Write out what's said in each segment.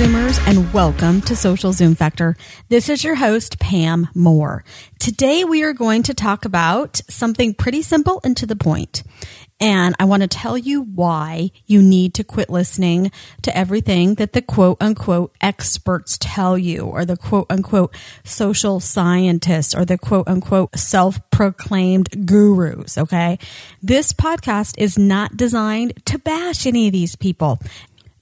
Zoomers, and welcome to Social Zoom Factor. This is your host, Pam Moore. Today we are going to talk about something pretty simple and to the point. And I want to tell you why you need to quit listening to everything that the quote unquote experts tell you, or the quote unquote social scientists, or the quote unquote self proclaimed gurus. Okay. This podcast is not designed to bash any of these people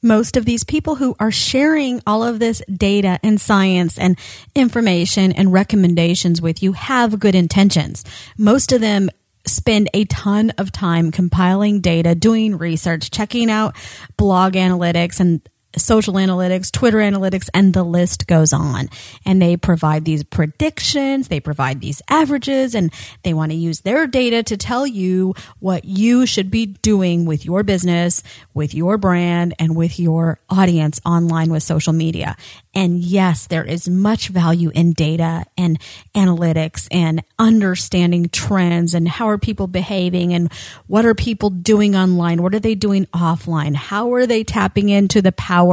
most of these people who are sharing all of this data and science and information and recommendations with you have good intentions. Most of them spend a ton of time compiling data, doing research, checking out blog analytics and social analytics, Twitter analytics, and the list goes on. And they provide these predictions, they provide these averages, and they want to use their data to tell you what you should be doing with your business, with your brand, and with your audience online with social media. And yes, there is much value in data and analytics and understanding trends and how are people behaving and what are people doing online? What are they doing offline? How are they tapping into the power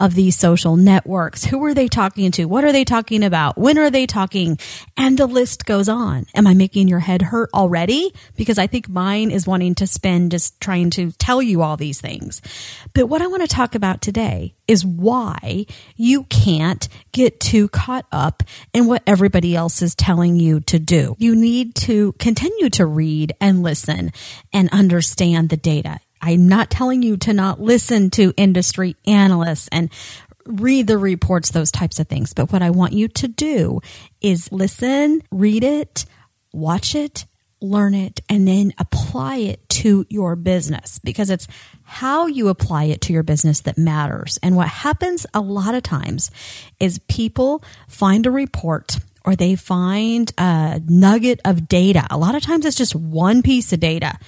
of these social networks? Who are they talking to? What are they talking about? When are they talking? And the list goes on. Am I making your head hurt already? Because I think mine is wanting to spend just trying to tell you all these things. But what I want to talk about today is why you can't get too caught up in what everybody else is telling you to do. You need to continue to read and listen and understand the data. I'm not telling you to not listen to industry analysts and read the reports, those types of things. But what I want you to do is listen, read it, watch it, learn it, and then apply it to your business because it's how you apply it to your business that matters. And what happens a lot of times is people find a report or they find a nugget of data. A lot of times it's just one piece of data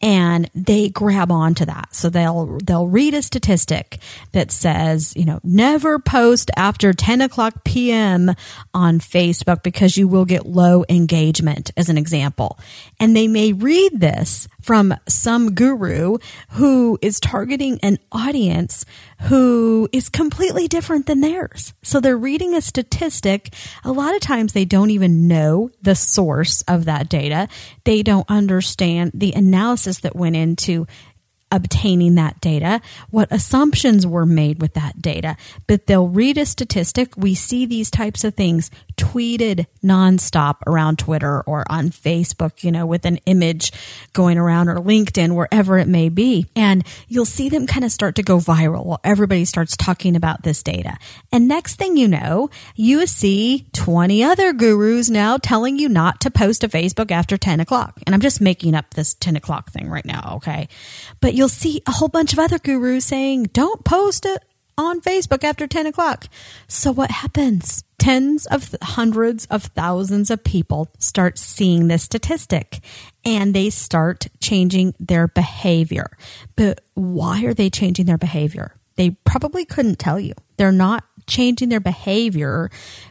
and they grab onto that. So they'll, they'll read a statistic that says, you know, never post after 10 o'clock PM on Facebook because you will get low engagement as an example. And they may read this from some guru who is targeting an audience who is completely different than theirs. So they're reading a statistic. A lot of times they don't even know the source of that data. They don't understand the analysis that went into obtaining that data, what assumptions were made with that data. But they'll read a statistic. We see these types of things tweeted nonstop around Twitter or on Facebook, you know, with an image going around or LinkedIn, wherever it may be. And you'll see them kind of start to go viral while everybody starts talking about this data. And next thing you know, you see 20 other gurus now telling you not to post to Facebook after 10 o'clock. And I'm just making up this 10 o'clock thing right now. Okay. But you'll see a whole bunch of other gurus saying, don't post it on Facebook after 10 o'clock. So what happens? Tens of hundreds of thousands of people start seeing this statistic and they start changing their behavior. But why are they changing their behavior? They probably couldn't tell you. They're not changing their behavior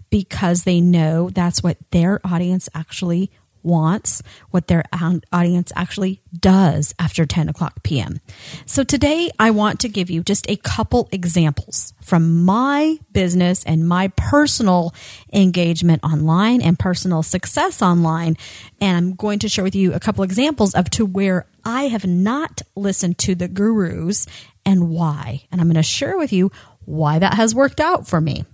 because they know that's what their audience actually wants, what their audience actually does after 10 o'clock p.m. So today I want to give you just a couple examples from my business and my personal engagement online and personal success online. And I'm going to share with you a couple examples of to where I have not listened to the gurus and why. And I'm going to share with you why that has worked out for me.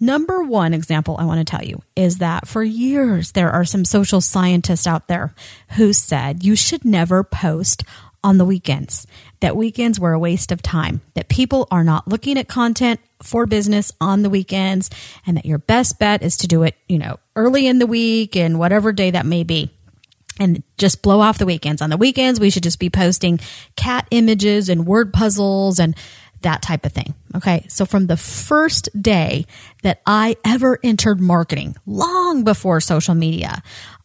Number one example I want to tell you is that for years there are some social scientists out there who said you should never post on the weekends, that weekends were a waste of time, that people are not looking at content for business on the weekends, and that your best bet is to do it, you know, early in the week and whatever day that may be. and just blow off the weekends. On the weekends, we should just be posting cat images and word puzzles and that type of thing. Okay. So from the first day that I ever entered marketing, long before social media,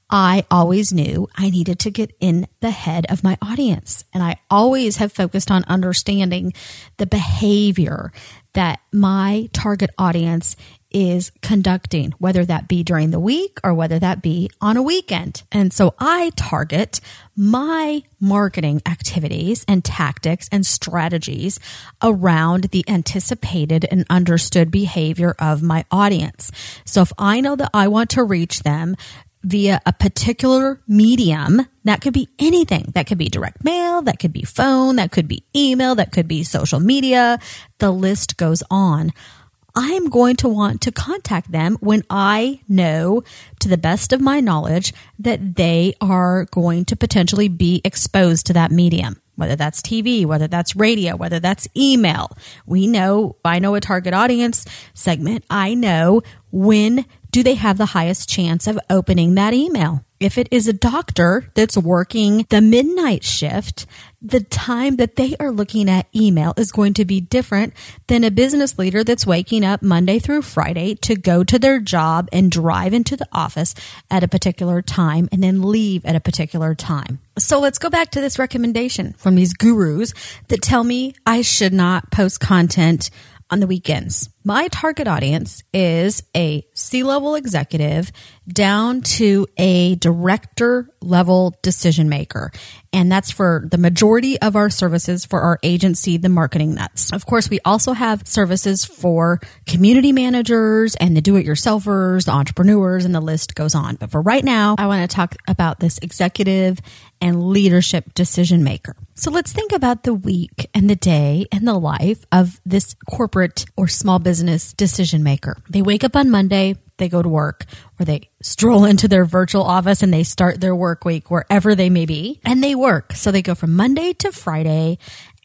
I always knew I needed to get in the head of my audience. And I always have focused on understanding the behavior that my target audience is conducting, whether that be during the week or whether that be on a weekend. And so I target my marketing activities and tactics and strategies around the anticipated and understood behavior of my audience. So if I know that I want to reach them via a particular medium. That could be anything. That could be direct mail. That could be phone. That could be email. That could be social media. The list goes on. I'm going to want to contact them when I know, to the best of my knowledge, that they are going to potentially be exposed to that medium. Whether that's TV, whether that's radio, whether that's email. We know, I know a target audience segment. I know when do they have the highest chance of opening that email? If it is a doctor that's working the midnight shift, the time that they are looking at email is going to be different than a business leader that's waking up Monday through Friday to go to their job and drive into the office at a particular time and then leave at a particular time. So let's go back to this recommendation from these gurus that tell me I should not post content on the weekends. My target audience is a C level executive down to a director level decision maker. And that's for the majority of our services for our agency, the Marketing Nutz. Of course, we also have services for community managers and the do it yourselfers, the entrepreneurs, and the list goes on. But for right now, I want to talk about this executive and leadership decision maker. So let's think about the week and the day and the life of this corporate or small business decision maker. They wake up on Monday, they go to work or they stroll into their virtual office and they start their work week wherever they may be and they work. So they go from Monday to Friday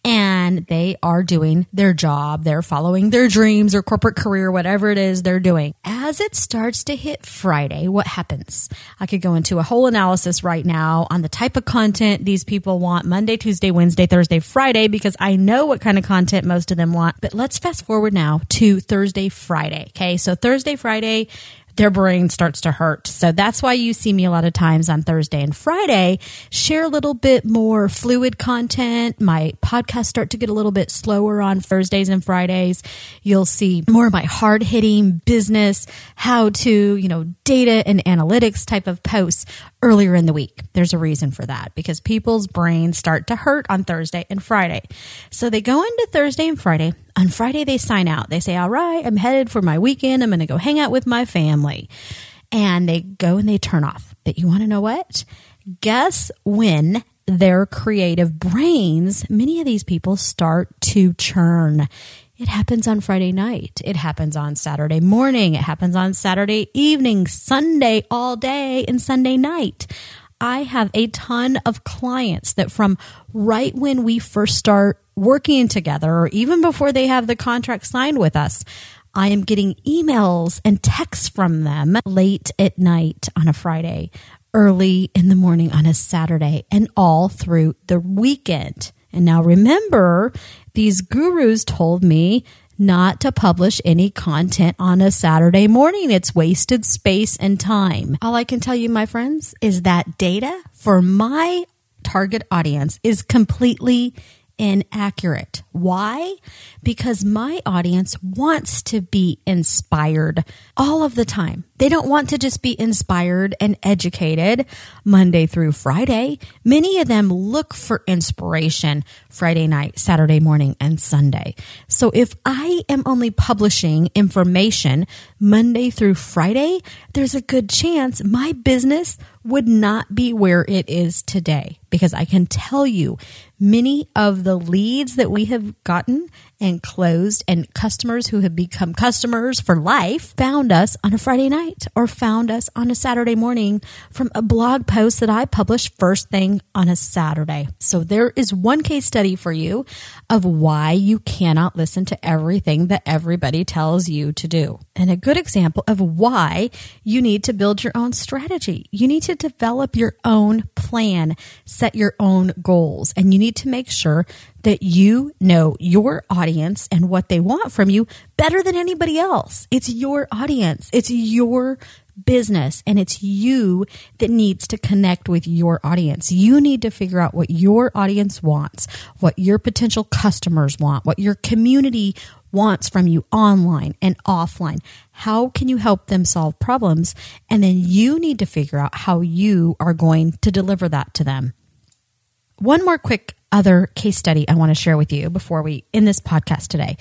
and they are doing their job. They're following their dreams or corporate career, whatever it is they're doing. As it starts to hit Friday, what happens? I could go into a whole analysis right now on the type of content these people want Monday, Tuesday, Wednesday, Thursday, Friday, because I know what kind of content most of them want. But let's fast forward now to Thursday, Friday. Okay. So Thursday, Friday, their brain starts to hurt. So that's why you see me a lot of times on Thursday and Friday share a little bit more fluid content. My podcasts start to get a little bit slower on Thursdays and Fridays. You'll see more of my hard hitting business, how to, you know, data and analytics type of posts earlier in the week. There's a reason for that because people's brains start to hurt on Thursday and Friday. So they go into Thursday and Friday on Friday, they sign out. They say, All right, I'm headed for my weekend. I'm going to go hang out with my family. And they go and they turn off. But you want to know what? Guess when their creative brains, many of these people start to churn. It happens on Friday night. It happens on Saturday morning. It happens on Saturday evening, Sunday all day, and Sunday night. I have a ton of clients that from right when we first start working together or even before they have the contract signed with us, I am getting emails and texts from them late at night on a Friday, early in the morning on a Saturday, and all through the weekend. And now remember, these gurus told me not to publish any content on a Saturday morning. It's wasted space and time. All I can tell you, my friends, is that data for my target audience is completely inaccurate. Why? Because my audience wants to be inspired all of the time. They don't want to just be inspired and educated Monday through Friday. Many of them look for inspiration Friday night, Saturday morning, and Sunday. So if I am only publishing information Monday through Friday, there's a good chance my business would not be where it is today because I can tell you many of the leads that we have gotten and closed, and customers who have become customers for life found us on a Friday night or found us on a Saturday morning from a blog post that I published first thing on a Saturday. So there is one case study for you of why you cannot listen to everything that everybody tells you to do. And a good example of why you need to build your own strategy. You need to develop your own plan, set your own goals, and you need to make sure that you know your audience and what they want from you better than anybody else. It's your audience. It's your business and it's you that needs to connect with your audience. You need to figure out what your audience wants, what your potential customers want, what your community wants from you online and offline. How can you help them solve problems? And then you need to figure out how you are going to deliver that to them. One more quick other case study I want to share with you before we end this podcast today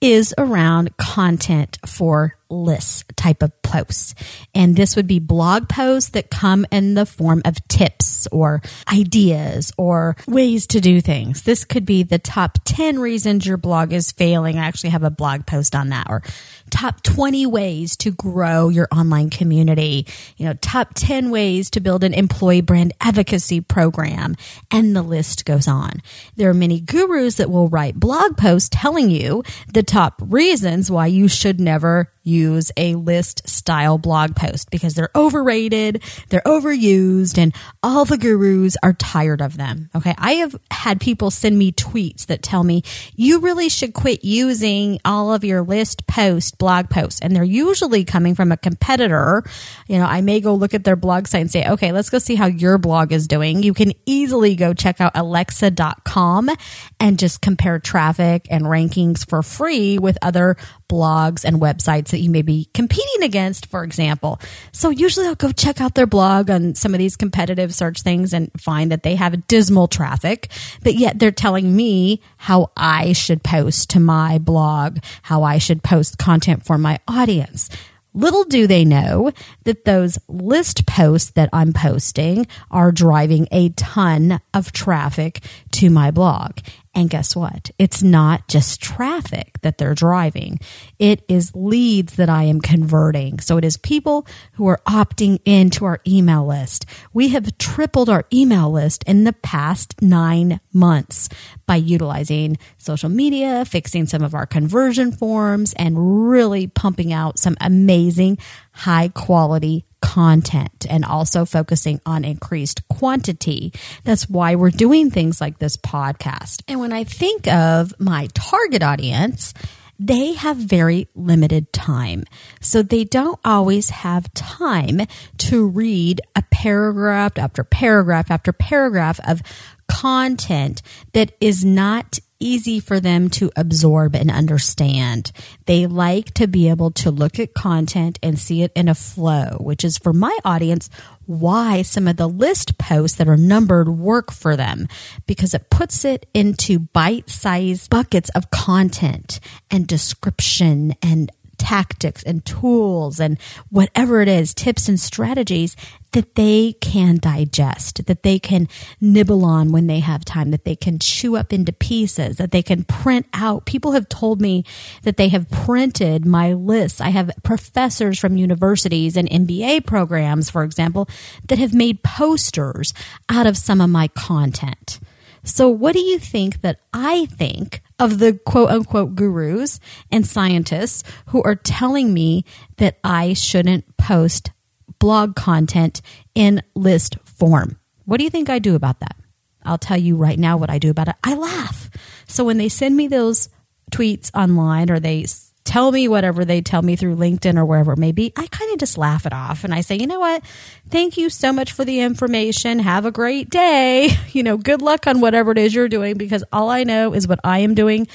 is around content for lists type of posts. And this would be blog posts that come in the form of tips or ideas or ways to do things. This could be the top 10 reasons your blog is failing. I actually have a blog post on that or top 20 ways to grow your online community, you know, top 10 ways to build an employee brand advocacy program. And the list goes on. There are many gurus that will write blog posts telling you the top reasons why you should never use a list style blog post because they're overrated, they're overused, and all the gurus are tired of them. Okay. I have had people send me tweets that tell me you really should quit using all of your list post blog posts. And they're usually coming from a competitor. You know, I may go look at their blog site and say, okay, let's go see how your blog is doing. You can easily go check out alexa.com and just compare traffic and rankings for free with other blogs and websites that you may be competing against, for example. So usually I'll go check out their blog on some of these competitive search things and find that they have dismal traffic, but yet they're telling me how I should post to my blog, how I should post content for my audience. Little do they know that those list posts that I'm posting are driving a ton of traffic to my blog. And guess what? It's not just traffic that they're driving. It is leads that I am converting. So it is people who are opting into our email list. We have tripled our email list in the past nine months by utilizing social media, fixing some of our conversion forms, and really pumping out some amazing high quality content and also focusing on increased quantity. That's why we're doing things like this podcast. And when I think of my target audience, they have very limited time. So they don't always have time to read a paragraph after paragraph after paragraph of content that is not easy for them to absorb and understand. They like to be able to look at content and see it in a flow, which is for my audience why some of the list posts that are numbered work for them because it puts it into bite sized buckets of content and description and tactics and tools and whatever it is, tips and strategies that they can digest, that they can nibble on when they have time, that they can chew up into pieces, that they can print out. People have told me that they have printed my lists. I have professors from universities and MBA programs, for example, that have made posters out of some of my content. So, what do you think that I think of the quote unquote gurus and scientists who are telling me that I shouldn't post blog content in list form? What do you think I do about that? I'll tell you right now what I do about it. I laugh. So when they send me those tweets online or they tell me whatever they tell me through LinkedIn or wherever it may be, I kind of just laugh it off and I say, you know what? Thank you so much for the information. Have a great day. You know, good luck on whatever it is you're doing because all I know is what I am doing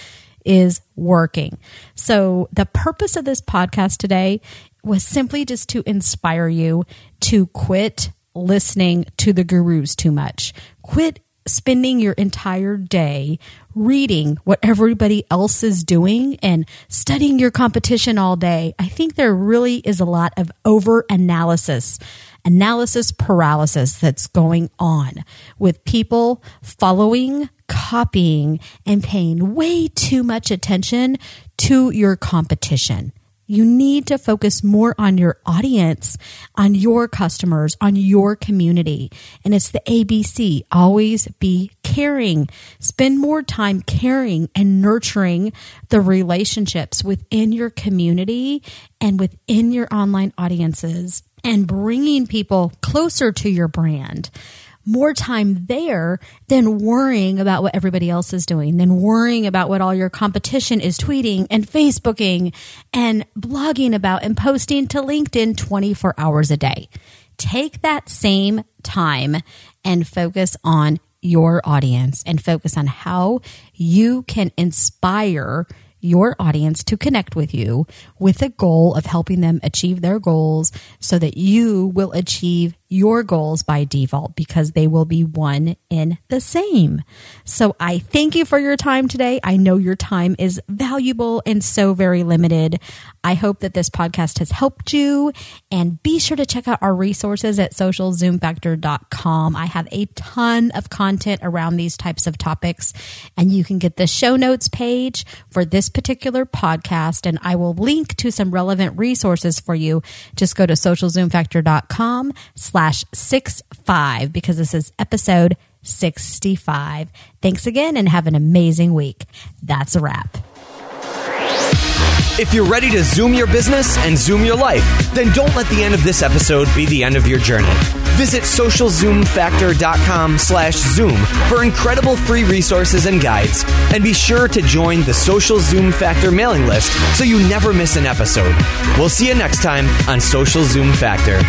is working. So the purpose of this podcast today was simply just to inspire you to quit listening to the gurus too much. Quit spending your entire day reading what everybody else is doing and studying your competition all day, I think there really is a lot of over analysis, analysis paralysis that's going on with people following copying and paying way too much attention to your competition. You need to focus more on your audience, on your customers, on your community. And it's the ABC. Always be caring. Spend more time caring and nurturing the relationships within your community and within your online audiences and bringing people closer to your brand more time there than worrying about what everybody else is doing, than worrying about what all your competition is tweeting and Facebooking and blogging about and posting to LinkedIn 24 hours a day. Take that same time and focus on your audience and focus on how you can inspire your audience to connect with you with the goal of helping them achieve their goals so that you will achieve your goals by default because they will be one in the same. So I thank you for your time today. I know your time is valuable and so very limited. I hope that this podcast has helped you and be sure to check out our resources at socialzoomfactor.com. I have a ton of content around these types of topics and you can get the show notes page for this particular podcast and I will link to some relevant resources for you. Just go to socialzoomfactor.com slash slash six five because this is episode 65. Thanks again and have an amazing week. That's a wrap. If you're ready to zoom your business and zoom your life, then don't let the end of this episode be the end of your journey. Visit socialzoomfactor.com slash zoom for incredible free resources and guides. And be sure to join the Social Zoom Factor mailing list so you never miss an episode. We'll see you next time on Social Zoom Factor.